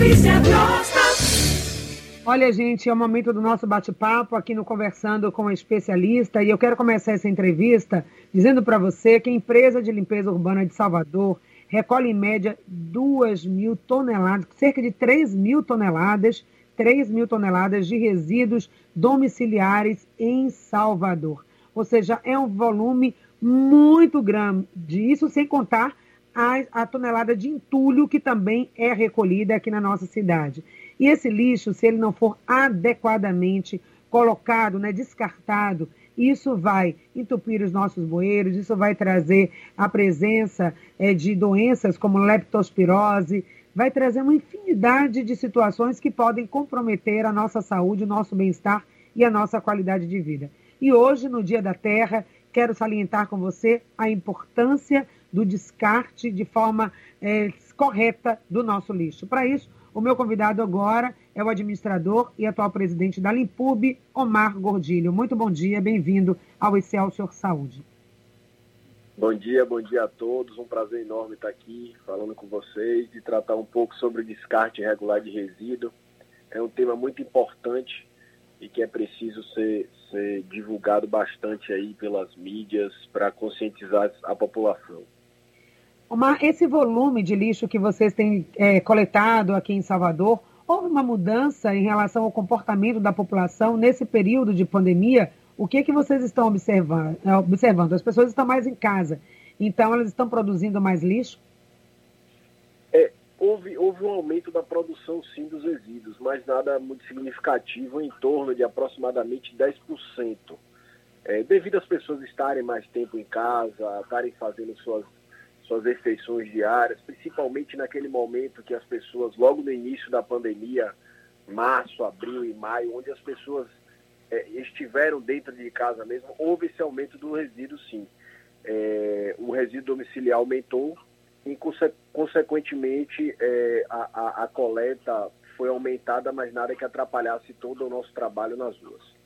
Patrícia Costa. Olha, gente, é o momento do nosso bate-papo aqui no Conversando com a Especialista. E eu quero começar essa entrevista dizendo para você que a empresa de limpeza urbana de Salvador recolhe em média 2 mil toneladas, cerca de 3 mil toneladas, 3 mil toneladas de resíduos domiciliares em Salvador. Ou seja, é um volume muito grande, isso sem contar a, a tonelada de entulho que também é recolhida aqui na nossa cidade. E esse lixo, se ele não for adequadamente colocado, né, descartado, isso vai entupir os nossos bueiros, isso vai trazer a presença é, de doenças como leptospirose, vai trazer uma infinidade de situações que podem comprometer a nossa saúde, o nosso bem-estar e a nossa qualidade de vida. E hoje, no Dia da Terra, quero salientar com você a importância do descarte de forma é, correta do nosso lixo. Para isso, o meu convidado agora é o administrador e atual presidente da Limpub, Omar Gordilho. Muito bom dia, bem-vindo ao Excelsior Saúde. Bom dia, bom dia a todos. Um prazer enorme estar aqui falando com vocês e tratar um pouco sobre descarte irregular de resíduo. É um tema muito importante e que é preciso ser, ser divulgado bastante aí pelas mídias para conscientizar a população. Omar, esse volume de lixo que vocês têm é, coletado aqui em Salvador, houve uma mudança em relação ao comportamento da população nesse período de pandemia? O que, é que vocês estão observando? É, observando? As pessoas estão mais em casa, então elas estão produzindo mais lixo? É, houve, houve um aumento da produção, sim, dos resíduos, mas nada muito significativo, em torno de aproximadamente 10%. É, devido às pessoas estarem mais tempo em casa, estarem fazendo suas suas refeições diárias, principalmente naquele momento que as pessoas, logo no início da pandemia, março, abril e maio, onde as pessoas é, estiveram dentro de casa mesmo, houve esse aumento do resíduo, sim. É, o resíduo domiciliar aumentou e, conse consequentemente, é, a, a, a coleta foi aumentada, mas nada que atrapalhasse todo o nosso trabalho nas ruas.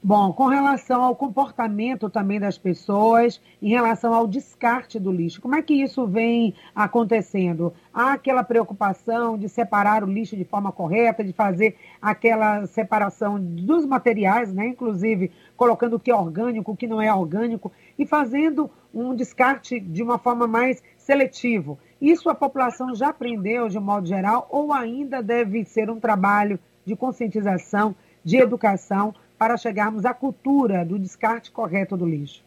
Bom, com relação ao comportamento também das pessoas, em relação ao descarte do lixo, como é que isso vem acontecendo? Há aquela preocupação de separar o lixo de forma correta, de fazer aquela separação dos materiais, né? inclusive colocando o que é orgânico, o que não é orgânico, e fazendo um descarte de uma forma mais seletiva. Isso a população já aprendeu de um modo geral ou ainda deve ser um trabalho de conscientização, de educação? Para chegarmos à cultura do descarte correto do lixo?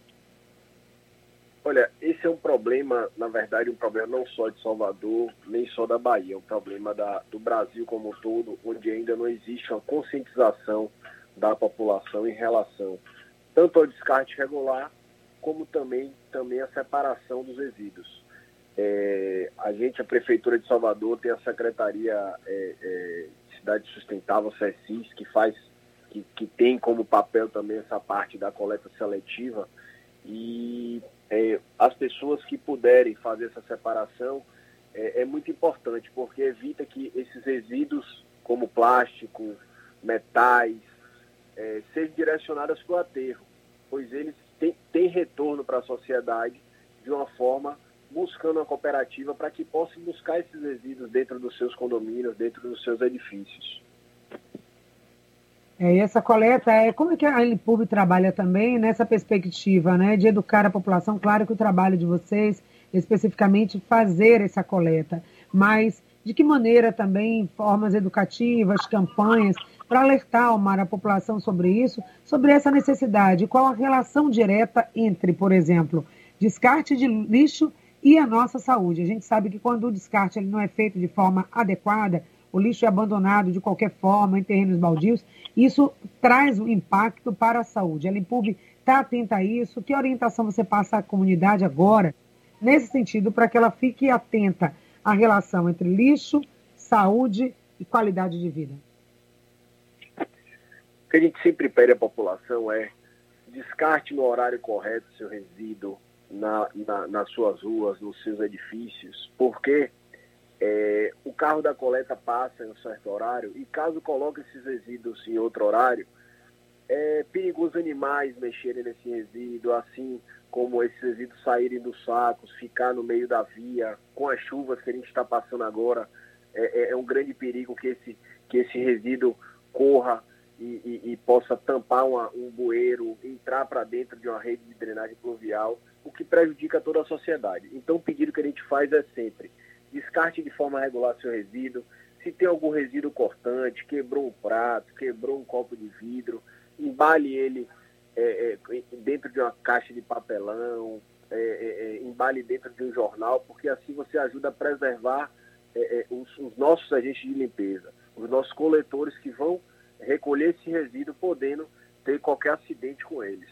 Olha, esse é um problema, na verdade, um problema não só de Salvador, nem só da Bahia, é um problema da, do Brasil como um todo, onde ainda não existe uma conscientização da população em relação tanto ao descarte regular, como também, também a separação dos resíduos. É, a gente, a Prefeitura de Salvador, tem a Secretaria é, é, de Cidade Sustentável, SESIS, que faz que, que tem como papel também essa parte da coleta seletiva. E é, as pessoas que puderem fazer essa separação é, é, muito importante, porque evita que esses resíduos, como plástico, metais, é, sejam direcionados para o aterro, pois eles têm, têm retorno para a sociedade de uma forma buscando uma cooperativa para que possam buscar esses resíduos dentro dos seus condomínios, dentro dos seus edifícios. É, essa coleta, é, como é que a Lipub trabalha também nessa perspectiva né, de educar a população? Claro que o trabalho de vocês, especificamente, fazer essa coleta, mas de que maneira também formas educativas, campanhas, para alertar Omar, a população sobre isso, sobre essa necessidade? Qual a relação direta entre, por exemplo, descarte de lixo e a nossa saúde? A gente sabe que quando o descarte ele não é feito de forma adequada, o lixo é abandonado de qualquer forma em terrenos baldios, isso traz um impacto para a saúde. A Limpub está atenta a isso. Que orientação você passa à comunidade agora, nesse sentido, para que ela fique atenta à relação entre lixo, saúde e qualidade de vida? O que a gente sempre pede à população é descarte no horário correto seu resíduo na, na, nas suas ruas, nos seus edifícios, porque é, o carro da coleta passa em um certo horário e caso coloque esses resíduos em outro horário, é perigoso animais mexerem nesse resíduo, assim como esses resíduos saírem dos sacos, ficar no meio da via, com as chuvas que a gente está passando agora, é, é, é, um grande perigo que esse, que esse resíduo corra e, e, e possa tampar uma, um bueiro, entrar para dentro de uma rede de drenagem pluvial, o que prejudica toda a sociedade. Então, o pedido que a gente faz é sempre descarte de forma regular seu resíduo. Se tem algum resíduo cortante, quebrou um prato, quebrou um copo de vidro, embale ele é, é, dentro de uma caixa de papelão, é, é, é embale dentro de um jornal, porque assim você ajuda a preservar é, os, os, nossos agentes de limpeza, os nossos coletores que vão recolher esse resíduo, podendo ter qualquer acidente com eles.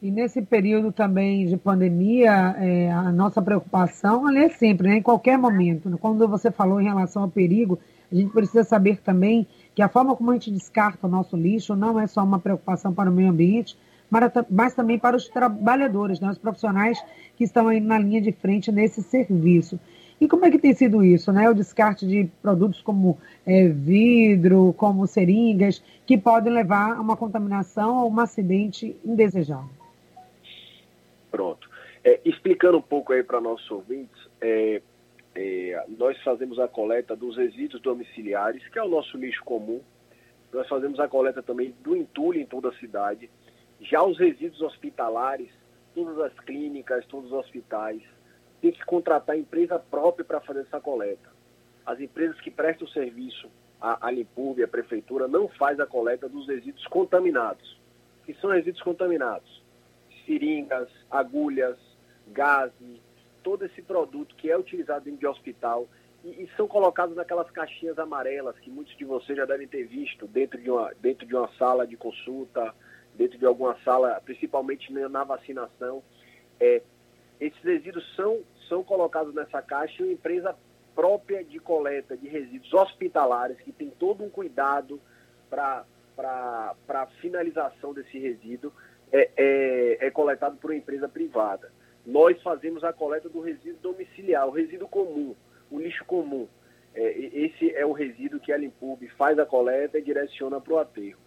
E nesse período também de pandemia, é, a nossa preocupação é sempre, né, em qualquer momento. Quando você falou em relação ao perigo, a gente precisa saber também que a forma como a gente descarta o nosso lixo não é só uma preocupação para o meio ambiente, mas também para os trabalhadores, né, os profissionais que estão aí na linha de frente nesse serviço. E como é que tem sido isso, né? O descarte de produtos como é, vidro, como seringas, que podem levar a uma contaminação ou um acidente indesejado. Pronto. É, explicando um pouco aí para nossos ouvintes, é, é, nós fazemos a coleta dos resíduos domiciliares, que é o nosso lixo comum. Nós fazemos a coleta também do entulho em toda a cidade. Já os resíduos hospitalares, todas as clínicas, todos os hospitais, tem que contratar empresa própria para fazer essa coleta. As empresas que prestam serviço à, à Limpurbe, à Prefeitura, não faz a coleta dos resíduos contaminados. que são resíduos contaminados? Seringas, agulhas, gás, todo esse produto que é utilizado dentro de hospital e, e, são colocados naquelas caixinhas amarelas que muitos de vocês já devem ter visto dentro de uma, dentro de uma sala de consulta, dentro de alguma sala, principalmente na vacinação. É, esses resíduos são, são colocados nessa caixa e uma empresa própria de coleta de resíduos hospitalares, que tem todo um cuidado para a finalização desse resíduo, é, é, é coletado por uma empresa privada. Nós fazemos a coleta do resíduo domiciliar, o resíduo comum, o lixo comum. É, esse é o resíduo que a Limpub faz a coleta e direciona para o aterro.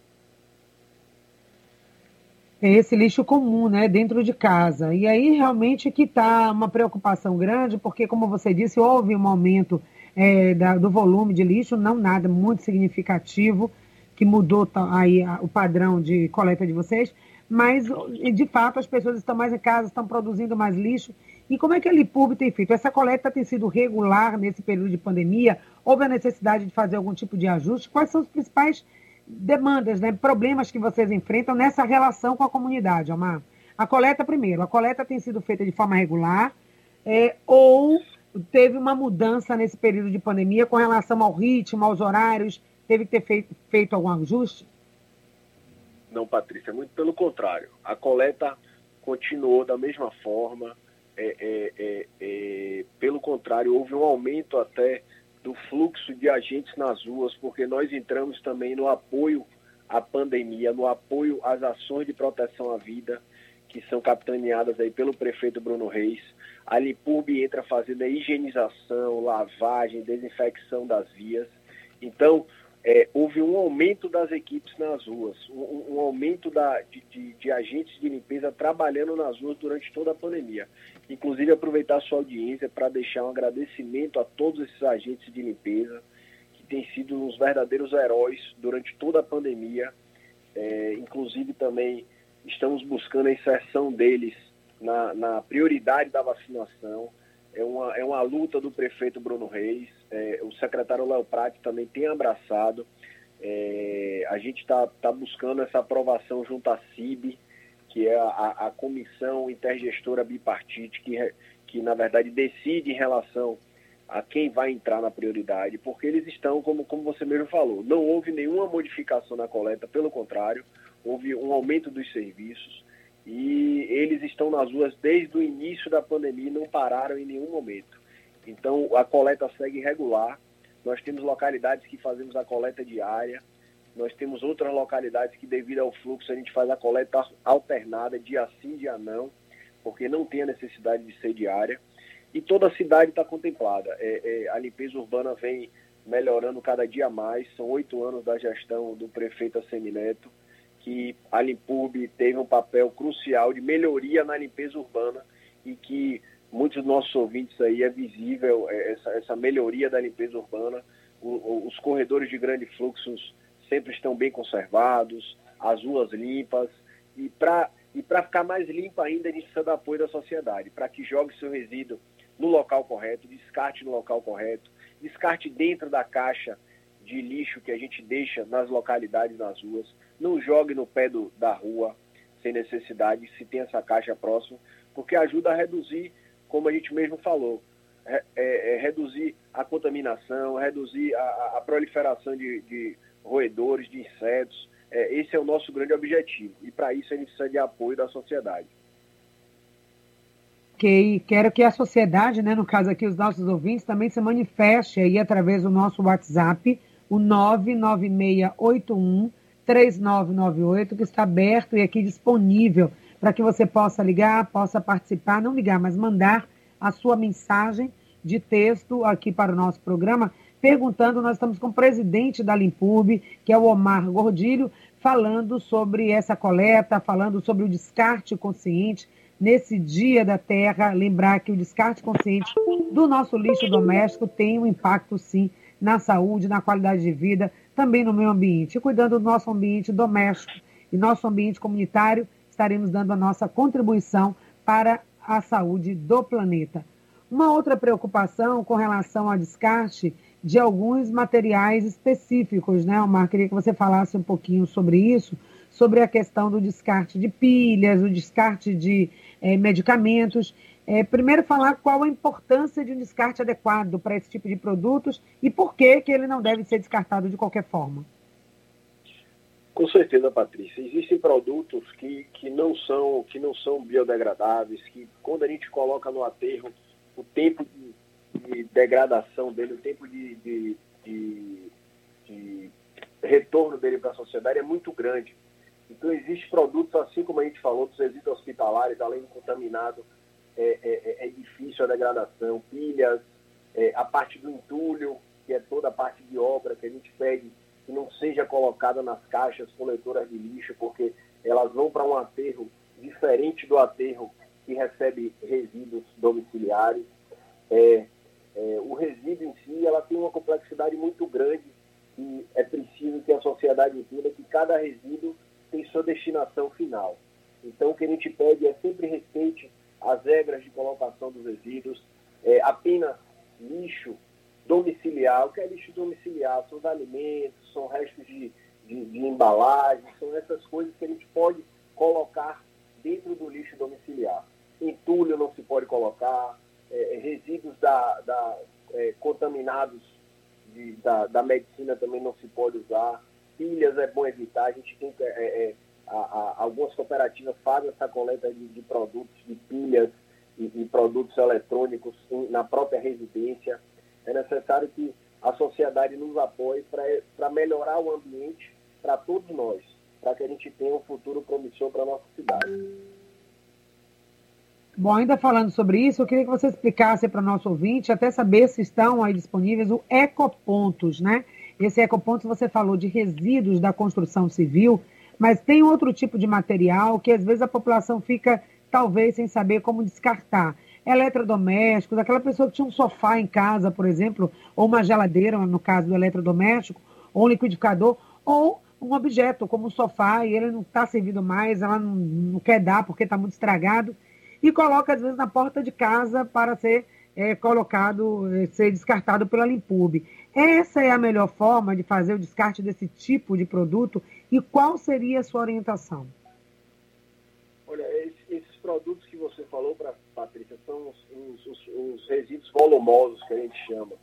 É esse lixo comum, né, dentro de casa. E aí realmente que está uma preocupação grande, porque como você disse, houve um aumento é, da, do volume de lixo, não nada muito significativo, que mudou aí o padrão de coleta de vocês, mas de fato as pessoas estão mais em casa, estão produzindo mais lixo. E como é que a Lipub tem feito? Essa coleta tem sido regular nesse período de pandemia? Houve a necessidade de fazer algum tipo de ajuste? Quais são os principais demandas, né, problemas que vocês enfrentam nessa relação com a comunidade, Omar? A coleta, primeiro, a coleta tem sido feita de forma regular é, ou teve uma mudança nesse período de pandemia com relação ao ritmo, aos horários? Teve que ter feito, feito algum ajuste? Não, Patrícia, muito pelo contrário. A coleta continuou da mesma forma. É, é, é, é, pelo contrário, houve um aumento até do fluxo de agentes nas ruas, porque nós entramos também no apoio à pandemia, no apoio às ações de proteção à vida, que são capitaneadas aí pelo prefeito Bruno Reis. A Lipurb entra fazendo a higienização, lavagem, desinfecção das vias. Então, é, houve um aumento das equipes nas ruas, um, um aumento da, de, de, de, agentes de limpeza trabalhando nas ruas durante toda a pandemia. Inclusive, aproveitar a sua audiência para deixar um agradecimento a todos esses agentes de limpeza, que têm sido uns verdadeiros heróis durante toda a pandemia. É, inclusive, também estamos buscando a inserção deles na, na prioridade da vacinação é uma, é uma luta do prefeito Bruno Reis, é, o secretário Léo Prati também tem abraçado. É, a gente está tá buscando essa aprovação junto à CIB, que é a, a comissão intergestora bipartite, que, que na verdade decide em relação a quem vai entrar na prioridade, porque eles estão, como, como você mesmo falou, não houve nenhuma modificação na coleta, pelo contrário, houve um aumento dos serviços e eles estão nas ruas desde o início da pandemia e não pararam em nenhum momento. Então a coleta segue regular. Nós temos localidades que fazemos a coleta diária, nós temos outras localidades que, devido ao fluxo, a gente faz a coleta alternada, dia sim, dia não, porque não tem a necessidade de ser diária. E toda a cidade está contemplada. É, é, a limpeza urbana vem melhorando cada dia mais. São oito anos da gestão do prefeito Assemineto, que a Limpurb teve um papel crucial de melhoria na limpeza urbana e que muitos dos nossos ouvintes aí é visível é, essa, essa melhoria da limpeza urbana. O, os corredores de grande fluxos sempre estão bem conservados, as ruas limpas e para e ficar mais limpa ainda, a gente precisa do apoio da sociedade, para que jogue seu resíduo no local correto, descarte no local correto, descarte dentro da caixa de lixo que a gente deixa nas localidades, nas ruas, não jogue no pé do, da rua sem necessidade, se tem essa caixa próxima, porque ajuda a reduzir, como a gente mesmo falou, é, é, reduzir a contaminação, reduzir a, a proliferação de, de roedores, de insetos. É, esse é o nosso grande objetivo. E para isso a gente precisa de apoio da sociedade. Ok, quero que a sociedade, né, no caso aqui os nossos ouvintes, também se manifeste aí através do nosso WhatsApp, o 99681 3998, que está aberto e aqui disponível para que você possa ligar, possa participar, não ligar, mas mandar a sua mensagem de texto aqui para o nosso programa, perguntando, nós estamos com o presidente da Limpurb, que é o Omar Gordilho, falando sobre essa coleta, falando sobre o descarte consciente, nesse Dia da Terra, lembrar que o descarte consciente do nosso lixo doméstico tem um impacto, sim, na saúde, na qualidade de vida, também no meio ambiente. E cuidando do nosso ambiente doméstico e nosso ambiente comunitário, estaremos dando a nossa contribuição para a saúde do planeta. Uma outra preocupação com relação ao descarte de alguns materiais específicos, né, Omar? Queria que você falasse um pouquinho sobre isso, sobre a questão do descarte de pilhas, o descarte de é, medicamentos. É, primeiro, falar qual a importância de um descarte adequado para esse tipo de produtos e por que, que ele não deve ser descartado de qualquer forma. Com certeza, Patrícia. Existem produtos que, que, não são, que não são biodegradáveis, que quando a gente coloca no aterro, o tempo de, de degradação dele, o tempo de, de, de, de retorno dele para a sociedade é muito grande. Então, existem produtos, assim como a gente falou, dos resíduos hospitalares, além de contaminado, é, é, é, é difícil a degradação, pilhas, é, a parte do entulho, que é toda a parte de obra que a gente pede que não seja colocada nas caixas coletoras de lixo, porque elas vão para um aterro diferente do aterro que recebe resíduos domiciliares. É, o resíduo em si ela tem uma complexidade muito grande e é preciso que a sociedade entenda que cada resíduo tem sua destinação final. Então, o que a gente pede é sempre respeite as regras de colocação dos resíduos, é, apenas lixo domiciliar. O que é lixo domiciliar? São os alimentos, são restos de, de, de embalagem, são essas coisas que a gente pode colocar dentro do lixo domiciliar. Entulho não se pode colocar, é, resíduos da, da é, contaminados de, da, da medicina também não se pode usar pilhas é bom evitar. A gente tem é, é, a, a, algumas cooperativas fazem essa coleta de, de produtos, de pilhas e, e produtos eletrônicos na própria residência. É necessário que a sociedade nos apoie para melhorar o ambiente para todos nós, para que a gente tenha um futuro promissor para a nossa cidade. Bom, ainda falando sobre isso, eu queria que você explicasse para o nosso ouvinte, até saber se estão aí disponíveis o Ecopontos, né? Esse ecoponto você falou de resíduos da construção civil, mas tem outro tipo de material que às vezes a população fica talvez sem saber como descartar. Eletrodomésticos, aquela pessoa que tinha um sofá em casa, por exemplo, ou uma geladeira, no caso do eletrodoméstico, ou um liquidificador, ou um objeto como um sofá e ele não está servindo mais, ela não, não quer dar porque está muito estragado, e coloca às vezes na porta de casa para ser é, colocado, é, ser descartado pela Limpub. Essa é a melhor forma de fazer o descarte desse tipo de produto e qual seria a sua orientação? Olha, produtos que você falou, Patrícia, são os, os, os, resíduos volumosos que a gente chama.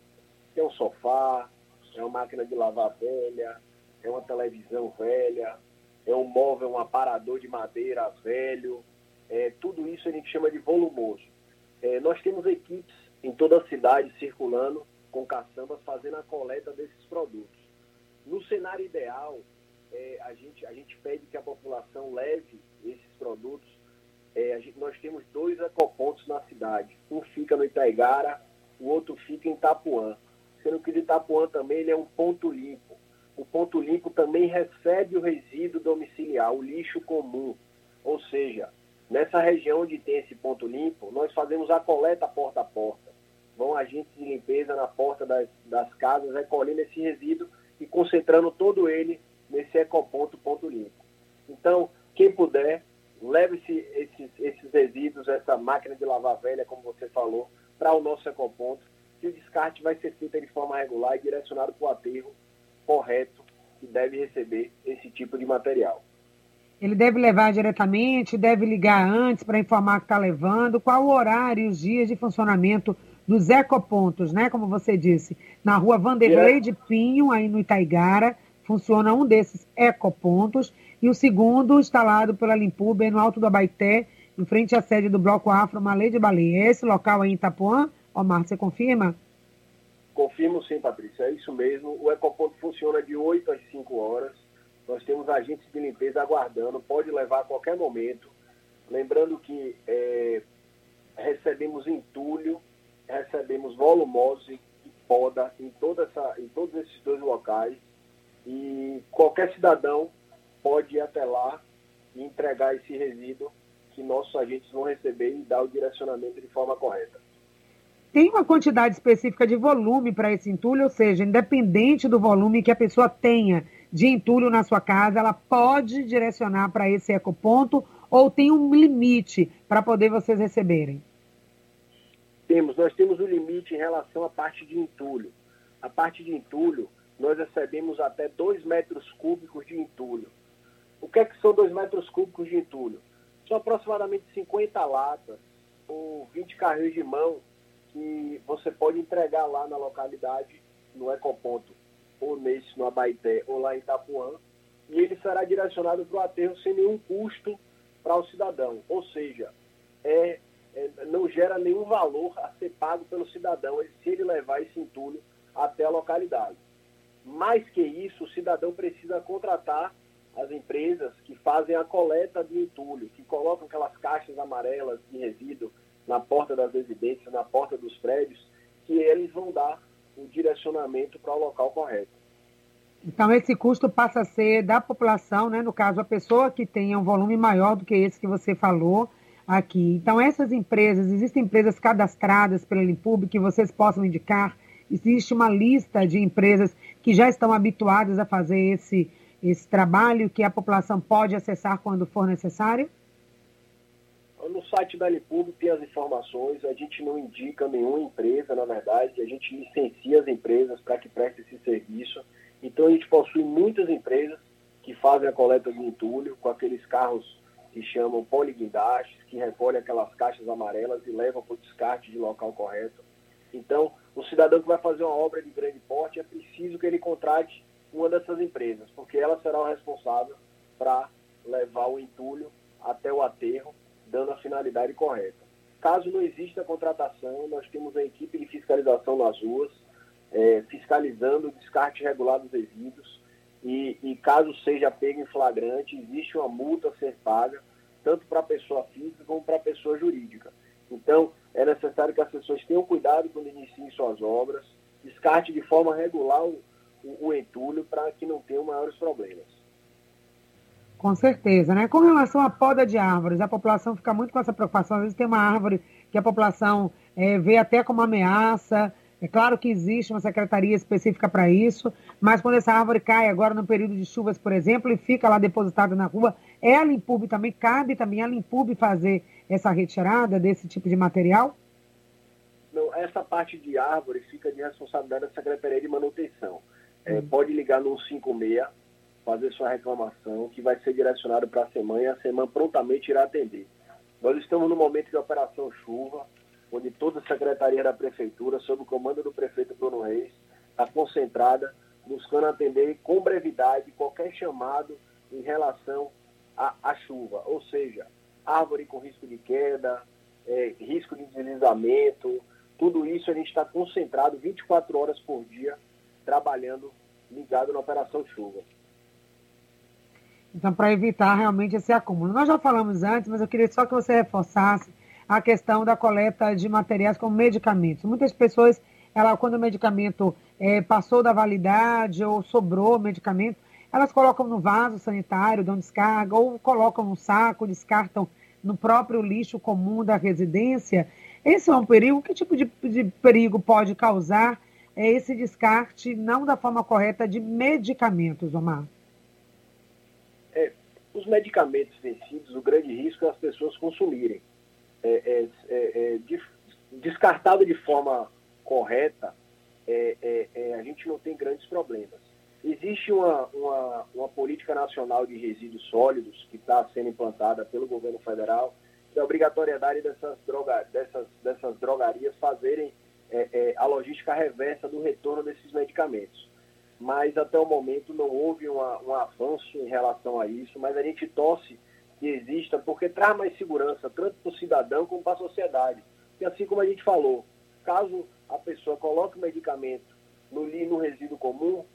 É um sofá, é uma máquina de lavar velha, é uma televisão velha, é um móvel, um aparador de madeira velho. É, tudo isso a gente chama de volumoso. É, nós temos equipes em toda a cidade circulando com caçambas fazendo a coleta desses produtos. No cenário ideal, é, a, gente, a gente pede que a população leve esses produtos. É, gente, nós temos dois ecopontos na cidade. Um fica no Itaigara, o outro fica em Itapuã. sendo que de Itapuã também ele é um ponto limpo. O ponto limpo também recebe o resíduo domiciliar, o lixo comum. Ou seja, nessa região onde tem esse ponto limpo, nós fazemos a coleta porta a porta. Vão agentes de limpeza na porta das, das casas recolhendo esse resíduo e concentrando todo ele nesse ecoponto ponto limpo. Então, quem puder, leve -se esses, esses resíduos, essa máquina de lavar velha, como você falou, para o nosso ecoponto, e o descarte vai ser feito de forma regular e direcionado para o aterro correto que deve receber esse tipo de material. Ele deve levar diretamente, deve ligar antes para informar que está levando. Qual o horário e os dias de funcionamento dos ecopontos, né? Como você disse, na rua Vanderlei de Pinho, aí no Itaigara, funciona um desses ecopontos. E o segundo, instalado pela Limpub, no Alto do Abaité, em frente à sede do Bloco Afro Malê de Baleia. É esse local aí em Itapuã? Omar, você confirma? Confirmo sim, Patrícia, é isso mesmo. O ecoponto funciona de 8 às 5 horas. Nós temos agentes de limpeza aguardando, pode levar a qualquer momento. Lembrando que é, recebemos entulho, recebemos volumose e poda em, toda essa, em todos esses dois locais. Qualquer cidadão pode ir até lá e entregar esse resíduo que nossos agentes vão receber e dar o direcionamento de forma correta. Tem uma quantidade específica de volume para esse entulho, ou seja, independente do volume que a pessoa tenha de entulho na sua casa, ela pode direcionar para esse ecoponto ou tem um limite para poder vocês receberem? Temos, nós temos um limite em relação à parte de entulho. A parte de entulho, nós recebemos até 2 metros cúbicos de entulho. O que, é que são 2 metros cúbicos de entulho? São aproximadamente 50 latas ou 20 carrinhos de mão que você pode entregar lá na localidade, no ecoponto ou nesse, no Abaité, ou lá em Itapuã, e ele será direcionado para o aterro sem nenhum custo para o cidadão. Ou seja, é, é, não gera nenhum valor a ser pago pelo cidadão se ele levar esse entulho até a localidade. Mais que isso, o cidadão precisa contratar as empresas que fazem a coleta de entulho, que colocam aquelas caixas amarelas de resíduo na porta das residências, na porta dos prédios, que eles vão dar o direcionamento para o local correto. Então, esse custo passa a ser da população, né? no caso, a pessoa que tenha um volume maior do que esse que você falou aqui. Então, essas empresas, existem empresas cadastradas pela Limpub que vocês possam indicar? Existe uma lista de empresas que já estão habituadas a fazer esse, esse trabalho que a população pode acessar quando for necessário? No site da Lipub tem as informações, a gente não indica nenhuma empresa, na verdade, a gente licencia as empresas para que prestem esse serviço. Então a gente possui muitas empresas que fazem a coleta de entulho com aqueles carros que chamam poliguindastes, que recolhem aquelas caixas amarelas e levam para o descarte de local correto. Então, o cidadão que vai fazer uma obra de grande porte é preciso que ele contrate uma dessas empresas, porque ela será o responsável para levar o entulho até o aterro dando a finalidade correta. Caso não exista contratação, nós temos a equipe de fiscalização nas ruas, é, fiscalizando o descarte regular dos resíduos e, e, caso seja pego em flagrante, existe uma multa a ser paga, tanto para a pessoa física como para a pessoa jurídica. Então, é necessário que as pessoas tenham cuidado quando iniciem suas obras, descarte de forma regular o, o, o entulho para que não tenham maiores problemas. Com certeza, né? Com relação à poda de árvores, a população fica muito com essa preocupação. Às vezes tem uma árvore que a população é, vê até como ameaça. É claro que existe uma secretaria específica para isso, mas quando essa árvore cai agora no período de chuvas, por exemplo, e fica lá depositada na rua, é a Limpub também, cabe também a Limpub fazer essa retirada desse tipo de material? Não, essa parte de árvore fica de responsabilidade da Secretaria de Manutenção. É, hum. Pode ligar no 156 fazer sua reclamação, que vai ser direcionado para a semana e a semana prontamente irá atender. Nós estamos no momento de operação chuva, onde toda a secretaria da prefeitura, sob o comando do prefeito Bruno Reis, está concentrada buscando atender com brevidade qualquer chamado em relação à, chuva, ou seja, árvore com risco de queda, é, risco de deslizamento, tudo isso a gente está concentrado 24 horas por dia trabalhando ligado na operação chuva. Então, para evitar realmente esse acúmulo. Nós já falamos antes, mas eu queria só que você reforçasse a questão da coleta de materiais como medicamentos. Muitas pessoas ela, quando o medicamento é, passou da validade ou sobrou medicamento, elas colocam no vaso sanitário, dão descarga, ou colocam no saco, descartam no próprio lixo comum da residência. Esse é um perigo. Que tipo de, de perigo pode causar é, esse descarte, não da forma correta, de medicamentos, Omar? É, os medicamentos vencidos, o grande risco é as pessoas consumirem. É, é, é, é de, descartado de forma correta, a gente não tem grandes problemas. Existe uma, uma, uma política nacional de resíduos sólidos que está sendo implantada pelo governo federal, que é obrigatoriedade dessas, droga, dessas, dessas drogarias fazerem é, é, a logística reversa do retorno desses medicamentos. Mas até o momento não houve uma, um avanço em relação a isso, mas a gente torce que exista, porque traz mais segurança, tanto para o cidadão como para a sociedade. E assim como a gente falou, caso a pessoa coloque o medicamento no, no resíduo comum,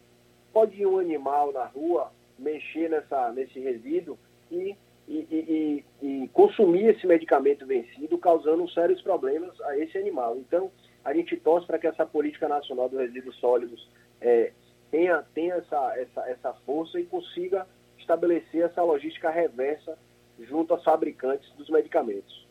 pode um animal na rua mexer nessa, nesse resíduo e, e, e, e, consumir esse medicamento vencido, causando sérios problemas a esse animal. Então, a gente torce para que essa política nacional dos resíduos sólidos é, tenha, tenha essa, essa, essa força e consiga estabelecer essa logística reversa junto aos fabricantes dos medicamentos.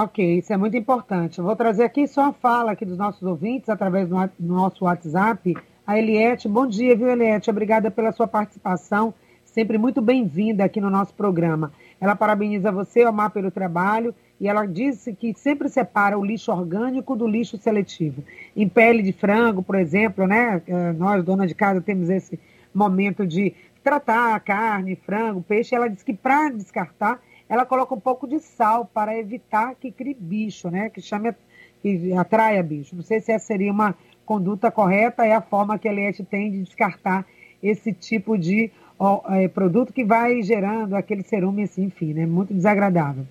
Ok, isso é muito importante. Eu vou trazer aqui só a fala aqui dos nossos ouvintes através do, nosso WhatsApp. A Eliette, bom dia, viu, Eliette? Obrigada pela sua participação, sempre muito bem-vinda aqui no nosso programa. Ela parabeniza você, Omar, pelo trabalho e ela disse que sempre separa o lixo orgânico do lixo seletivo. Em pele de frango, por exemplo, né? Eh, nós, dona de casa, temos esse momento de tratar carne, frango, peixe. Ela disse que para descartar, ela coloca um pouco de sal para evitar que crie bicho, né? Que chame, que atraia bicho. Não sei se essa seria uma conduta correta, é a forma que a Eliette tem de descartar esse tipo de ó, é, produto que vai gerando aquele cerume, assim, enfim, né? Muito desagradável.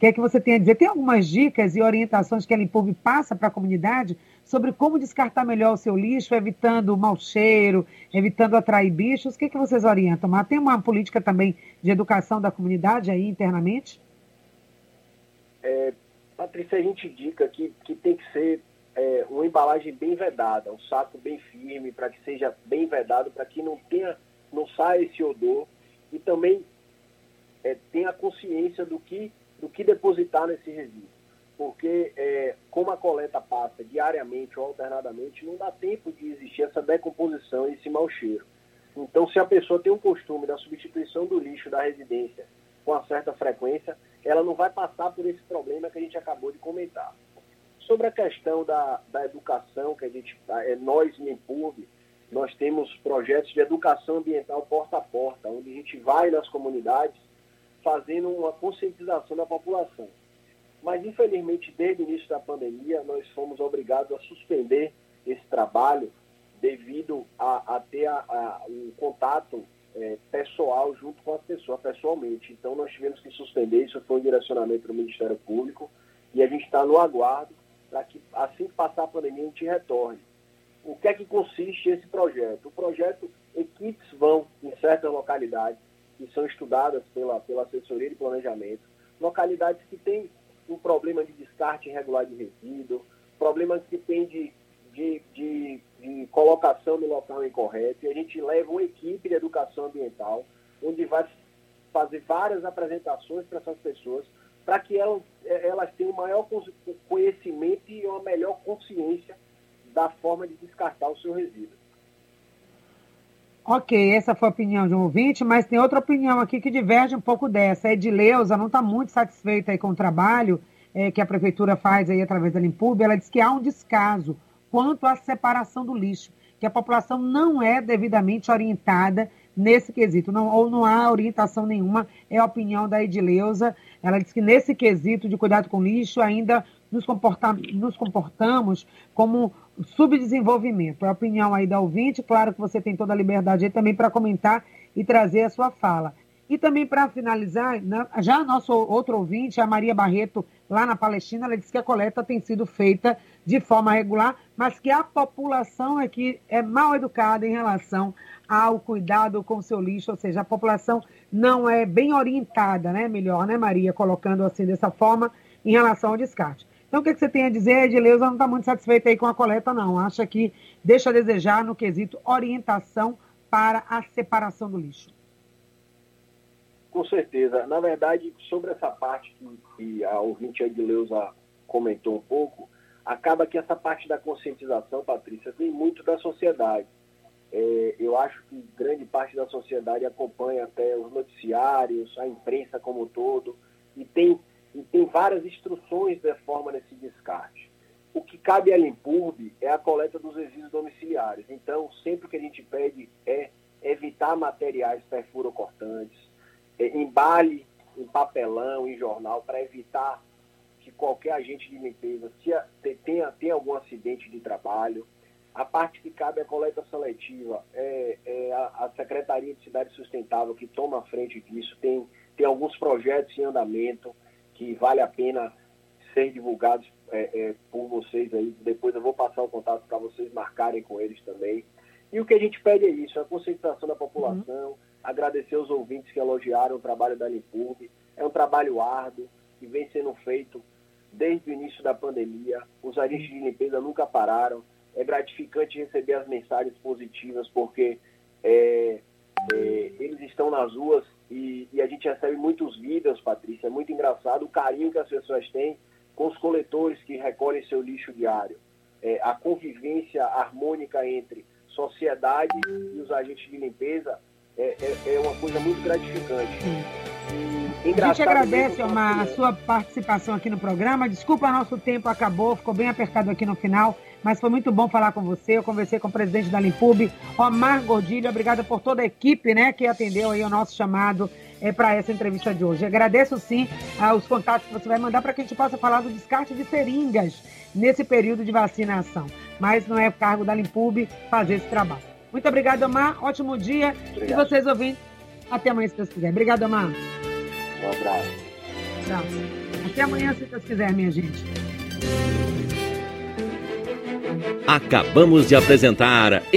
Que é que você tem a dizer? Tem algumas dicas e orientações que a Limpub passa para a comunidade sobre como descartar melhor o seu lixo, evitando o mau cheiro, evitando atrair bichos. O que, é que vocês orientam? Mas tem uma política também de educação da comunidade aí internamente? É, Patrícia, a gente indica que, que tem que ser é, uma embalagem bem vedada, um saco bem firme, para que seja bem vedado, para que não tenha, não saia esse odor e também é, tenha consciência do que, do que depositar nesse resíduo porque é, como a coleta passa diariamente ou alternadamente, não dá tempo de existir essa decomposição e esse mau cheiro. Então, se a pessoa tem um costume da substituição do lixo da residência com uma certa frequência, ela não vai passar por esse problema que a gente acabou de comentar. Sobre a questão da, da educação, que a gente, é, nós, em Empurve, nós temos projetos de educação ambiental porta a porta, onde a gente vai nas comunidades fazendo uma conscientização da população. Mas, infelizmente, desde o início da pandemia, nós fomos obrigados a suspender esse trabalho devido a, a ter um contato é, pessoal junto com as pessoas, pessoalmente. Então, nós tivemos que suspender, isso foi um direcionamento do Ministério Público, e a gente está no aguardo para que, assim que passar a pandemia, a gente retorne. O que é que consiste esse projeto? O projeto, equipes vão em certas localidades, que são estudadas pela, pela assessoria de planejamento, localidades que têm um problema de descarte irregular de resíduo, problemas que tem de, de, de, de colocação no local incorreto, e a gente leva uma equipe de educação ambiental, onde vai fazer várias apresentações para essas pessoas, para que elas, eh, elas tenham maior conhecimento e uma melhor consciência da forma de descartar o seu resíduo. Ok, essa foi a opinião de um ouvinte, mas tem outra opinião aqui que diverge um pouco dessa. A Edileuza não está muito satisfeita com o trabalho é, que a prefeitura faz aí através da Limpub. Ela diz que há um descaso quanto à separação do lixo, que a população não é devidamente orientada nesse quesito, não, ou não há orientação nenhuma, é a opinião da Edileuza. Ela diz que nesse quesito de cuidado com lixo ainda nos, comporta, nos comportamos como subdesenvolvimento. É a opinião aí da ouvinte, claro que você tem toda a liberdade aí também para comentar e trazer a sua fala. E também para finalizar, né, já nosso outro ouvinte, a Maria Barreto, lá na Palestina, ela disse que a coleta tem sido feita de forma regular, mas que a população é que é mal educada em relação ao cuidado com o seu lixo, ou seja, a população não é bem orientada, né? Melhor, né, Maria, colocando assim dessa forma, em relação ao descarte. Então, o que, que você tem a dizer? A Edileuza não está muito satisfeita aí com a coleta, não. Acha que deixa a desejar no quesito orientação para a separação do lixo. Com certeza. Na verdade, sobre essa parte que, que a ouvinte Edileuza comentou um pouco, acaba que essa parte da conscientização, Patrícia, vem muito da sociedade. É, eu acho que grande parte da sociedade acompanha até os noticiários, a imprensa como um todo, e tem, e tem várias instruções de forma nesse descarte. O que cabe à Limpurb é a coleta dos resíduos domiciliares. Então, sempre que a gente pede é evitar materiais perfurocortantes, é, embale em papelão, em jornal, para evitar que qualquer agente de limpeza tenha, tenha algum acidente de trabalho. A parte que cabe à coleta seletiva é, é a, a, Secretaria de Cidade Sustentável que toma a frente disso. Tem, tem alguns projetos em andamento que vale a pena ser divulgados é, é, por vocês aí. Depois eu vou passar o contato para vocês marcarem com eles também. E o que a gente pede é isso, a conscientização da população, uhum. agradecer os ouvintes que elogiaram o trabalho da Limpurb. É um trabalho árduo que vem sendo feito desde o início da pandemia. Os agentes de limpeza nunca pararam. É gratificante receber as mensagens positivas, porque é, é, eles estão nas ruas e, e, a gente recebe muitos vídeos, Patrícia. É muito engraçado o carinho que as pessoas têm com os coletores que recolhem seu lixo diário. É, a convivência harmônica entre sociedade e os agentes de limpeza é, é, é uma coisa muito gratificante. a gente agradece, Omar, a sua participação aqui no programa. Desculpa, nosso tempo acabou, ficou bem apertado aqui no final, mas foi muito bom falar com você. Eu conversei com o presidente da Limpub, Omar Gordilho. Obrigada por toda a equipe né, que atendeu aí o nosso chamado é, para essa entrevista de hoje. Agradeço sim os contatos que você vai mandar para que a gente possa falar do descarte de seringas nesse período de vacinação. Mas não é cargo da Limpub fazer esse trabalho. Muito obrigado, Omar. Ótimo dia. Obrigado. E vocês ouvindo, até amanhã, se Deus quiser. Obrigado, Omar. Um abraço. Abraço. Até amanhã, se Deus quiser, minha gente. Acabamos de apresentar